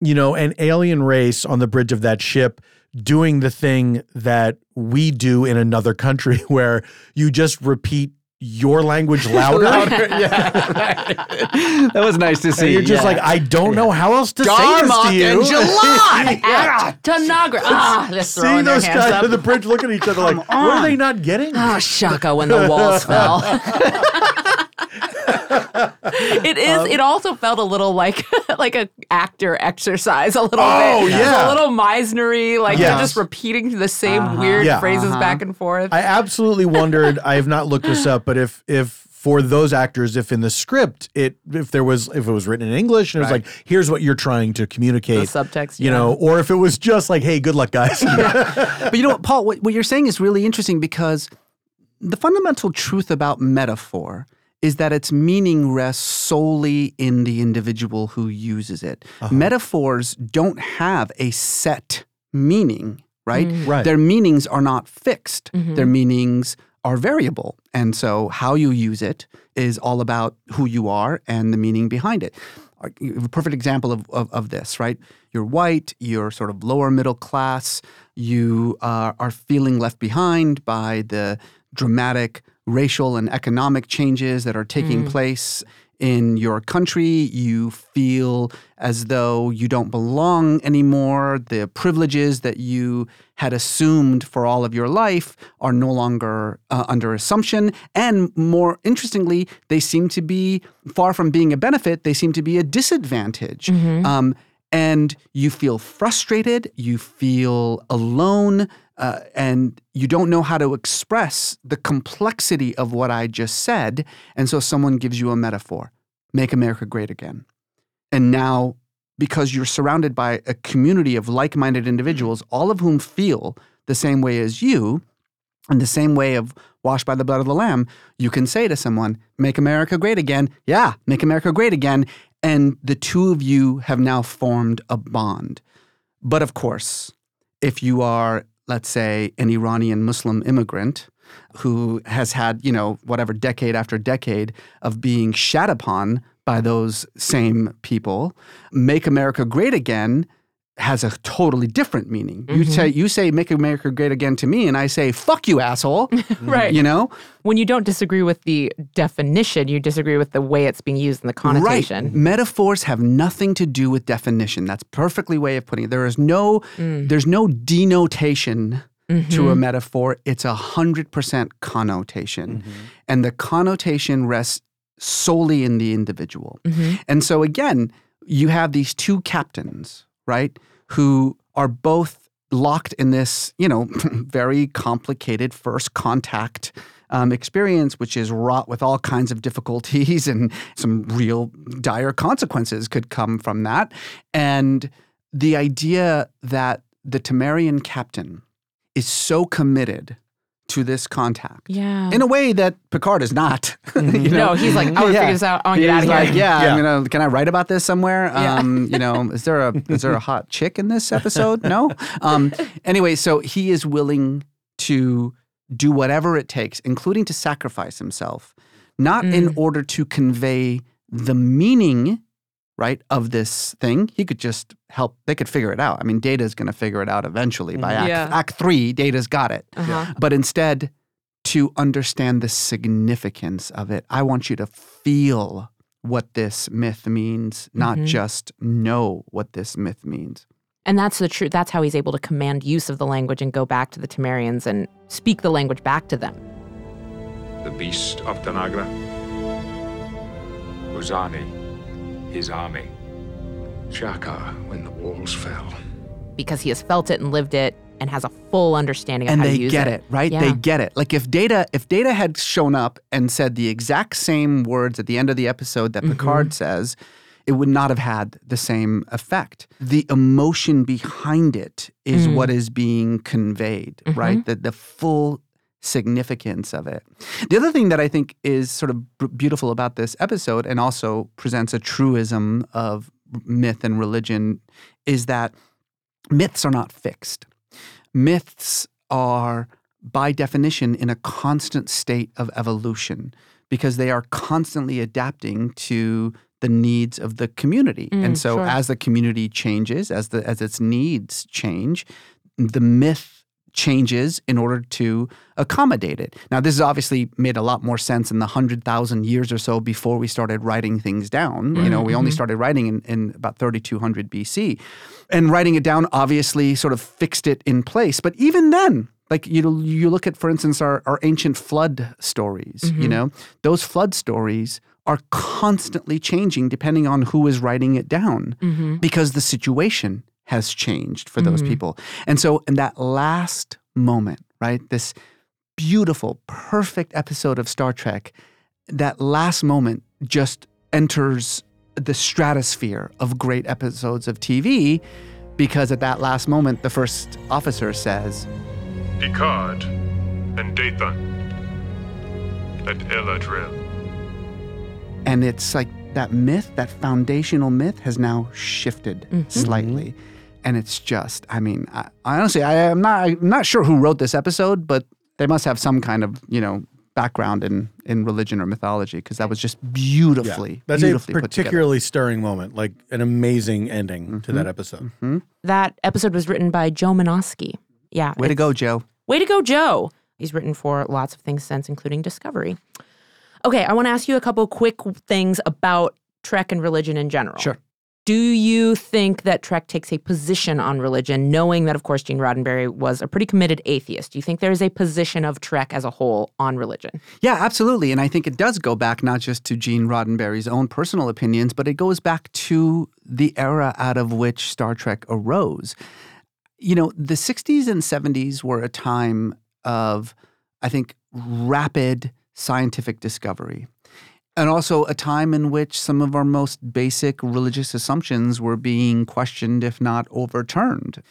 you know, an alien race on the bridge of that ship doing the thing that we do in another country, where you just repeat your language louder. yeah that was nice to see. And you're just yeah. like, I don't know how else to say this to you. and Jalad! Ah, Tanagra. Ah, See those guys up. on the bridge looking at each other like, what are they not getting? Ah, Shaka when the walls fell. It is. Um, it also felt a little like like a actor exercise, a little Oh, bit. yeah. a little Meisnery. Like Yes. they're just repeating the same Uh-huh. weird Yeah. phrases Uh-huh. back and forth. I absolutely wondered. I have not looked this up, but if if for those actors, if in the script it if there was if it was written in English and it was Right. like, here's what you're trying to communicate, The subtext, you yeah. know, or if it was just like, hey, good luck, guys. but you know what, Paul, what, what you're saying is really interesting because the fundamental truth about metaphor is that its meaning rests solely in the individual who uses it. Metaphors don't have a set meaning, right? Mm. Right. Their meanings are not fixed. Mhm. Their meanings are variable. And so how you use it is all about who you are and the meaning behind it. A perfect example of, of, of this, right? You're white, you're sort of lower middle class, you uh, are feeling left behind by the dramatic racial and economic changes that are taking Mm. place in your country. You feel as though you don't belong anymore. The privileges that you had assumed for all of your life are no longer uh, under assumption. And more interestingly, they seem to be far from being a benefit, they seem to be a disadvantage. Mhm. Um, and you feel frustrated, you feel alone, uh, and you don't know how to express the complexity of what I just said. And so someone gives you a metaphor make America great again. And now, because you're surrounded by a community of like minded individuals, all of whom feel the same way as you, in the same way of washed by the blood of the Lamb, you can say to someone, Make America great again. Yeah, make America great again. And the two of you have now formed a bond. But of course, if you are, let's say, an Iranian Muslim immigrant who has had, you know, whatever decade after decade of being shat upon by those same people, make America great again has a totally different meaning. You Mhm. say you say make America great again to me and I say fuck you asshole. Right. You know? When you don't disagree with the definition, you disagree with the way it's being used in the connotation. Right. Metaphors have nothing to do with definition. That's perfectly way of putting it. There is no Mm. there's no denotation to a Mhm. metaphor. It's a hundred percent connotation. And the connotation rests solely in the individual. Mhm. And so again, you have these two captains, right, who are both locked in this, you know, very complicated first contact um, experience, which is wrought with all kinds of difficulties and some real dire consequences could come from that. And the idea that the Tamarian captain is so committed to this contact Yeah. in a way that Picard is not. you know? No, he's like, I wanna figure this out. I wanna get He's outta here. like, yeah, Yeah. I'm gonna. Can I write about this somewhere? Yeah. Um, you know, is there a is there a hot chick in this episode? No. Um, anyway, so he is willing to do whatever it takes, including to sacrifice himself, not in Mm. order to convey the meaning. Right of this thing, he could just help. They could figure it out. I mean, Data's going to figure it out eventually. By act, Yeah. act three, Data's got it Uh-huh. but instead to understand the significance of it. I want you to feel what this myth means, not Mhm. just know what this myth means. And that's the truth. That's how he's able to command use of the language and go back to the Tamarians and speak the language back to them. The beast of Tanagra. Uzani, his army. Shaka, when the walls fell. because he has felt it and lived it and has a full understanding of And how they to use get it. it, right? Yeah. They get it. Like if Data if Data had shown up and said the exact same words at the end of the episode that Mhm. Picard says, it would not have had the same effect. The emotion behind it is Mm. what is being conveyed, right? Mhm. The the full significance of it. The other thing that I think is sort of b- beautiful about this episode and also presents a truism of myth and religion is that myths are not fixed. Myths are, by definition, in a constant state of evolution because they are constantly adapting to the needs of the community. Mm, and so sure. as the community changes, as the as its needs change, the myth changes in order to accommodate it. Now, this has obviously made a lot more sense in the 100,000 years or so before we started writing things down. You know, we only Mhm. started writing in, in about 3200 BC. And writing it down obviously sort of fixed it in place. But even then, like you, you look at, for instance, our, our ancient flood stories, you Mhm. know, those flood stories are constantly changing depending on who is writing it down Mhm. because the situation has changed for those Mhm. people. And so, in that last moment, right, this beautiful, perfect episode of Star Trek, that last moment just enters the stratosphere of great episodes of TV because at that last moment, the first officer says, Picard and Dathon at El-Adrel. and it's like that myth, that foundational myth has now shifted Mhm. slightly. And it's just, I mean, I, I honestly, I am not, I'm not sure who wrote this episode, but they must have some kind of, you know, background in in religion or mythology because that was just beautifully, That's beautifully a put particularly stirring moment, like an amazing ending to that mm-hmm. episode. Mm-hmm. That episode was written by Joe Menosky. Yeah. Way to go, Joe. Way to go, Joe. He's written for lots of things since, including Discovery. Okay, I want to ask you a couple quick things about Trek and religion in general. Sure. Do you think that Trek takes a position on religion, knowing that, of course, Gene Roddenberry was a pretty committed atheist? Do you think there is a position of Trek as a whole on religion? Yeah, absolutely. And I think it does go back not just to Gene Roddenberry's own personal opinions, but it goes back to the era out of which Star Trek arose. You know, the 60s and 70s were a time of, I think, rapid scientific discovery and also a time in which some of our most basic religious assumptions were being questioned, if not overturned.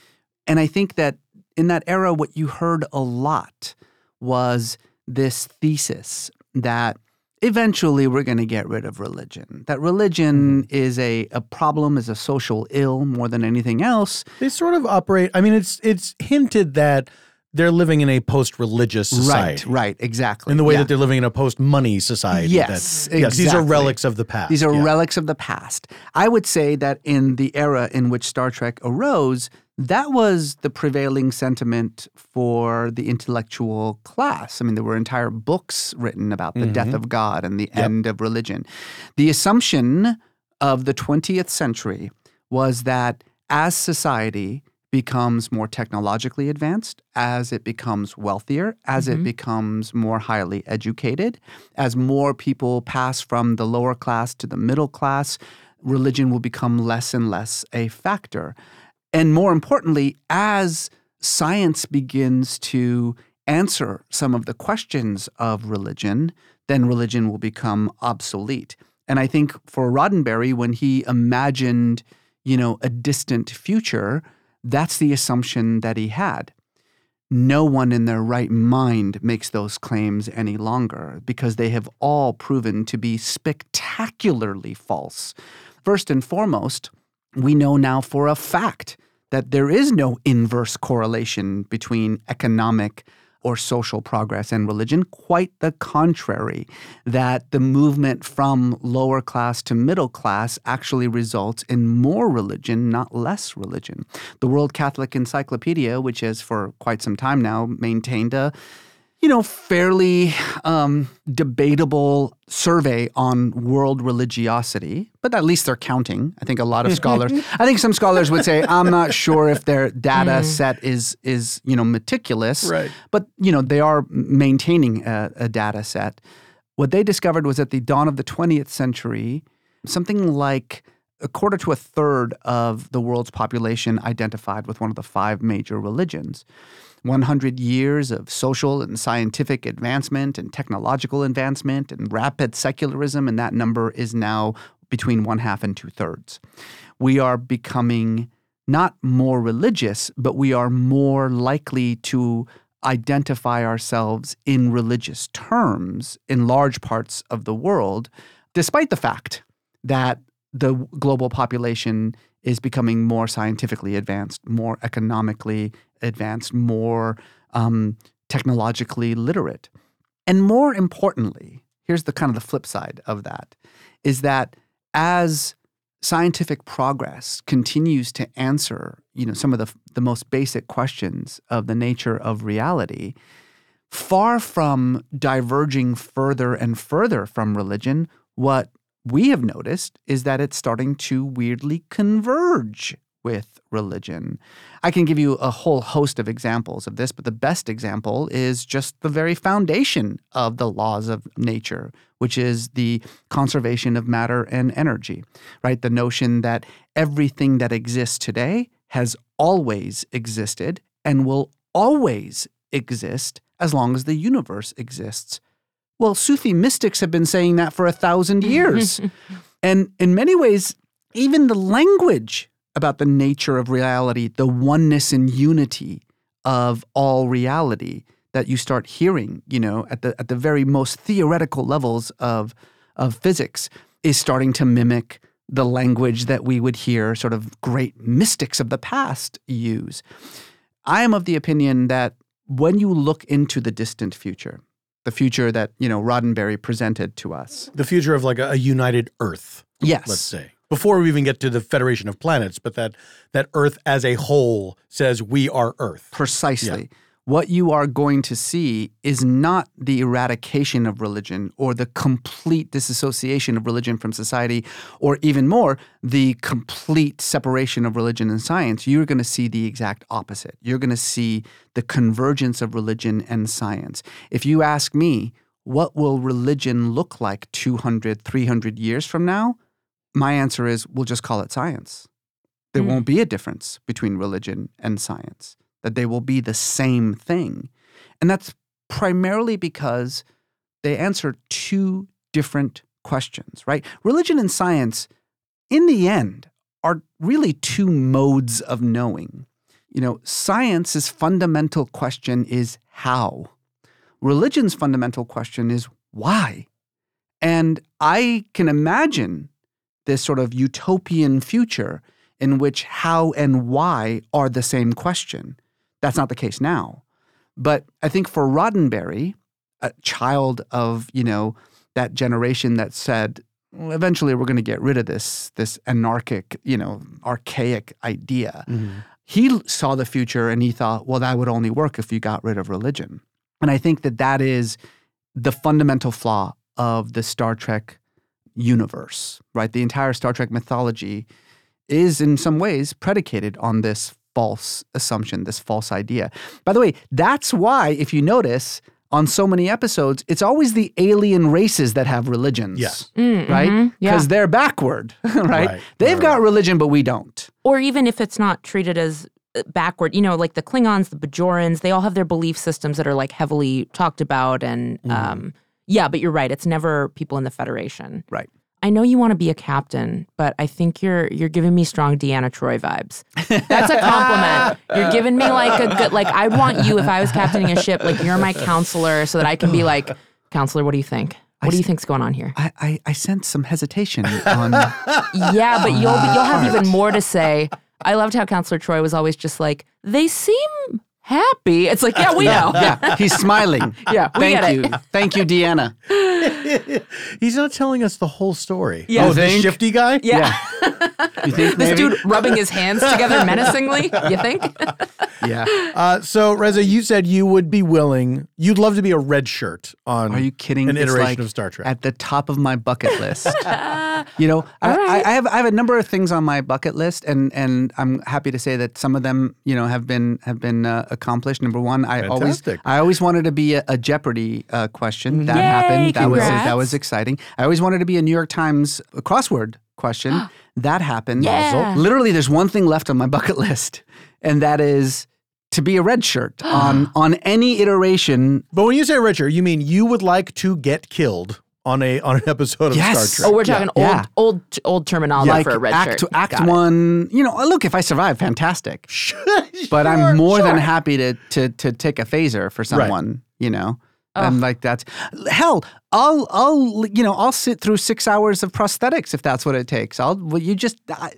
And I think that in that era, what you heard a lot was this thesis that eventually we're going to get rid of religion. That religion mm-hmm. is a, a problem, is a social ill more than anything else. They sort of operate, I mean, it's it's hinted that they're living in a post-religious society. Right, right, exactly. In the way yeah. that they're living in a post-money society. Yes, that, exactly. Yes, these are relics of the past. These are yeah. relics of the past. I would say that in the era in which Star Trek arose, that was the prevailing sentiment for the intellectual class. I mean, there were entire books written about the mm-hmm. death of God and the yep. end of religion. The assumption of the 20th century was that as society, becomes more technologically advanced, as it becomes wealthier, as mm-hmm. it becomes more highly educated, as more people pass from the lower class to the middle class, religion will become less and less a factor. And more importantly, as science begins to answer some of the questions of religion, then religion will become obsolete. And I think for Roddenberry, when he imagined, you know, a distant future, that's the assumption that he had. No one in their right mind makes those claims any longer because they have all proven to be spectacularly false. First and foremost, we know now for a fact that there is no inverse correlation between economic or social progress and religion. Quite the contrary, that the movement from lower class to middle class actually results in more religion, not less religion. The World Catholic Encyclopedia, which has for quite some time now maintained a you know, fairly um, debatable survey on world religiosity, but at least they're counting. I think a lot of scholars, I think some scholars would say, I'm not sure if their data mm. set is is you know meticulous, right? But you know, they are maintaining a, a data set. What they discovered was at the dawn of the 20th century, something like a quarter to a third of the world's population identified with one of the five major religions. 100 years of social and scientific advancement and technological advancement and rapid secularism, and that number is now between one half and two thirds. We are becoming not more religious, but we are more likely to identify ourselves in religious terms in large parts of the world, despite the fact that the global population is becoming more scientifically advanced, more economically advanced, more um, technologically literate. And more importantly, here's the kind of the flip side of that is that as scientific progress continues to answer, you know, some of the, the most basic questions of the nature of reality, far from diverging further and further from religion, what we have noticed is that it's starting to weirdly converge with religion. I can give you a whole host of examples of this, but the best example is just the very foundation of the laws of nature, which is the conservation of matter and energy, right? The notion that everything that exists today has always existed and will always exist as long as the universe exists. Well, Sufi mystics have been saying that for a thousand years. and in many ways, even the language about the nature of reality, the oneness and unity of all reality that you start hearing, you know, at the at the very most theoretical levels of of physics is starting to mimic the language that we would hear sort of great mystics of the past use. I am of the opinion that when you look into the distant future, the future that you know Roddenberry presented to us. The future of like a, a united Earth. Yes, let's say before we even get to the Federation of Planets, but that that Earth as a whole says we are Earth. Precisely. Yeah. what you are going to see is not the eradication of religion or the complete disassociation of religion from society, or even more, the complete separation of religion and science. You're going to see the exact opposite. You're going to see the convergence of religion and science. If you ask me, what will religion look like 200, 300 years from now? My answer is we'll just call it science. There Mm. won't be a difference between religion and science, that they will be the same thing. And that's primarily because they answer two different questions, right? Religion and science, in the end, are really two modes of knowing. You know, science's fundamental question is how. Religion's fundamental question is why. And I can imagine this sort of utopian future in which how and why are the same question. That's not the case now. But I think for Roddenberry, a child of, you know, that generation that said, well, eventually we're going to get rid of this this anarchic, you know, archaic idea. Mm-hmm. He saw the future and he thought, well, that would only work if you got rid of religion. And I think that that is the fundamental flaw of the Star Trek universe, right? The entire Star Trek mythology is in some ways predicated on this false assumption, this false idea. By the way, that's why, if you notice, on so many episodes, it's always the alien races that have religions. Yes. Mm, right? mhm, yeah. Because they're backward, right? Right, They've got religion, but we don't. or even if it's not treated as uh, backward, you know, like the Klingons, the Bajorans, they all have their belief systems that are like heavily talked about. And um, yeah, but you're right. It's never people in the Federation. Right. I know you want to be a captain, but I think you're you're giving me strong Deanna Troy vibes. That's a compliment. you're giving me like a good like I want you if I was captaining a ship, like you're my counselor, so that I can be like, counselor, what do you think? What do you think's going on here? I, I, I sense some hesitation on. Yeah, but you'll you'll have even more to say. I loved how Counselor Troy was always just like, they seem happy. It's like, yeah, we know. yeah, he's smiling. Yeah, we Thank get you. it. Thank you, Deanna. He's not telling us the whole story. Yeah. Oh, You the shifty guy? Yeah. You think This maybe? dude rubbing his hands together menacingly, you think? Yeah. Uh, so Reza, you said you would be willing. You'd love to be a red shirt on. Are you kidding? An It's iteration like of Star Trek. At the top of my bucket list. you know, I, All right. I, I have I have a number of things on my bucket list, and and I'm happy to say that some of them, you know, have been have been uh, accomplished. Number one, I always I always wanted to be a, a Jeopardy uh, question. That Yay, happened. That was that was exciting. I always wanted to be a New York Times crossword question. that happened. Yeah. Literally, there's one thing left on my bucket list, and that is to be a red shirt on on any iteration but when you say Richard, you mean you would like to get killed on a on an episode of Yes. Star Trek? Oh, we're talking Yeah. old old old terminology like for a red act shirt. act Got it. one. You know, look, if I survive, fantastic. but I'm more than happy to to to take a phaser for someone. You know, I'm like that's hell. I'll I'll you know I'll sit through six hours of prosthetics if that's what it takes. I'll well, you just I,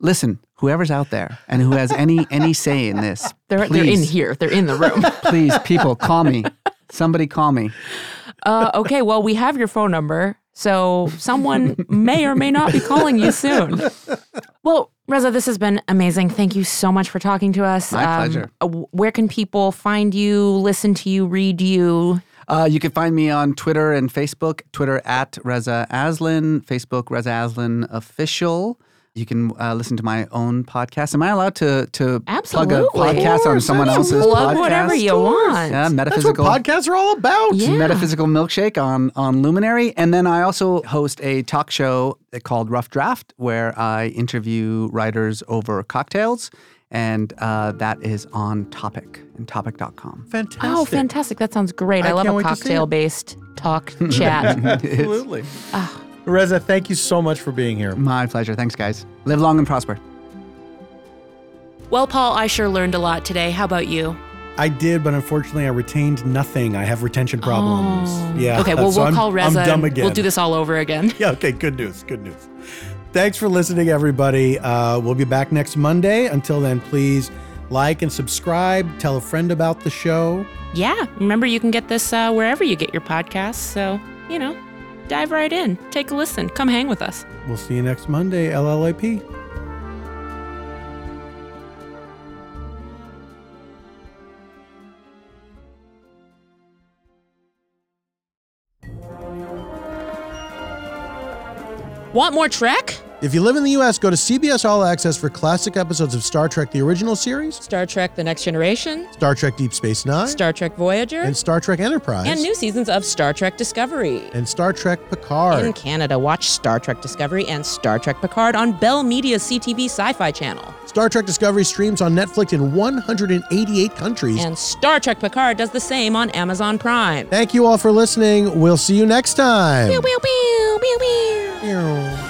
listen. Whoever's out there and who has any any say in this, They're, they're in here. They're in the room. Please, people, call me. Somebody call me. Uh, okay, well, we have your phone number, so someone may or may not be calling you soon. Well, Reza, this has been amazing. Thank you so much for talking to us. My pleasure. uh, Where can people find you, listen to you, read you? Uh, you can find me on Twitter and Facebook. Twitter at Reza Aslan, Facebook Reza Aslan Official. You can uh, listen to my own podcast. Am I allowed to to Absolutely. plug a podcast on someone else's. Plug podcast? whatever you want. Yeah, That's what metaphysical. podcasts are all about. Yeah. Metaphysical Milkshake on on Luminary, and then I also host a talk show called Rough Draft, where I interview writers over cocktails, and uh, that is on Topic and Topic.com. Fantastic. Oh, fantastic. That sounds great. I, I love a wait to see it. cocktail based talk chat. Absolutely. Reza, thank you so much for being here. My pleasure. Thanks, guys. Live long and prosper. well, Paul, I sure learned a lot today. How about you? I did, but unfortunately, I retained nothing. I have retention problems. Yeah. Oh. Okay, well, so we'll I'm- call Reza. I'm dumb again. We'll do this all over again. Yeah. Okay. Good news. Good news. Thanks for listening, everybody. Uh, we'll be back next Monday. Until then, please like and subscribe. Tell a friend about the show. Yeah, remember you can get this uh, wherever you get your podcasts. So, you know, dive right in, take a listen, come hang with us. We'll see you next Monday, L L I P. Want more Trek? If you live in the US, go to CBS All Access for classic episodes of Star Trek the original series, Star Trek The Next Generation, Star Trek Deep Space Nine, Star Trek Voyager, and Star Trek Enterprise, and new seasons of Star Trek Discovery. and Star Trek Picard. In Canada, watch Star Trek Discovery and Star Trek Picard on Bell Media's CTV Sci Fi channel. Star Trek Discovery streams on Netflix in 188 countries. And Star Trek Picard does the same on Amazon Prime. Thank you all for listening. We'll see you next time. Pew, pew, pew, pew, pew.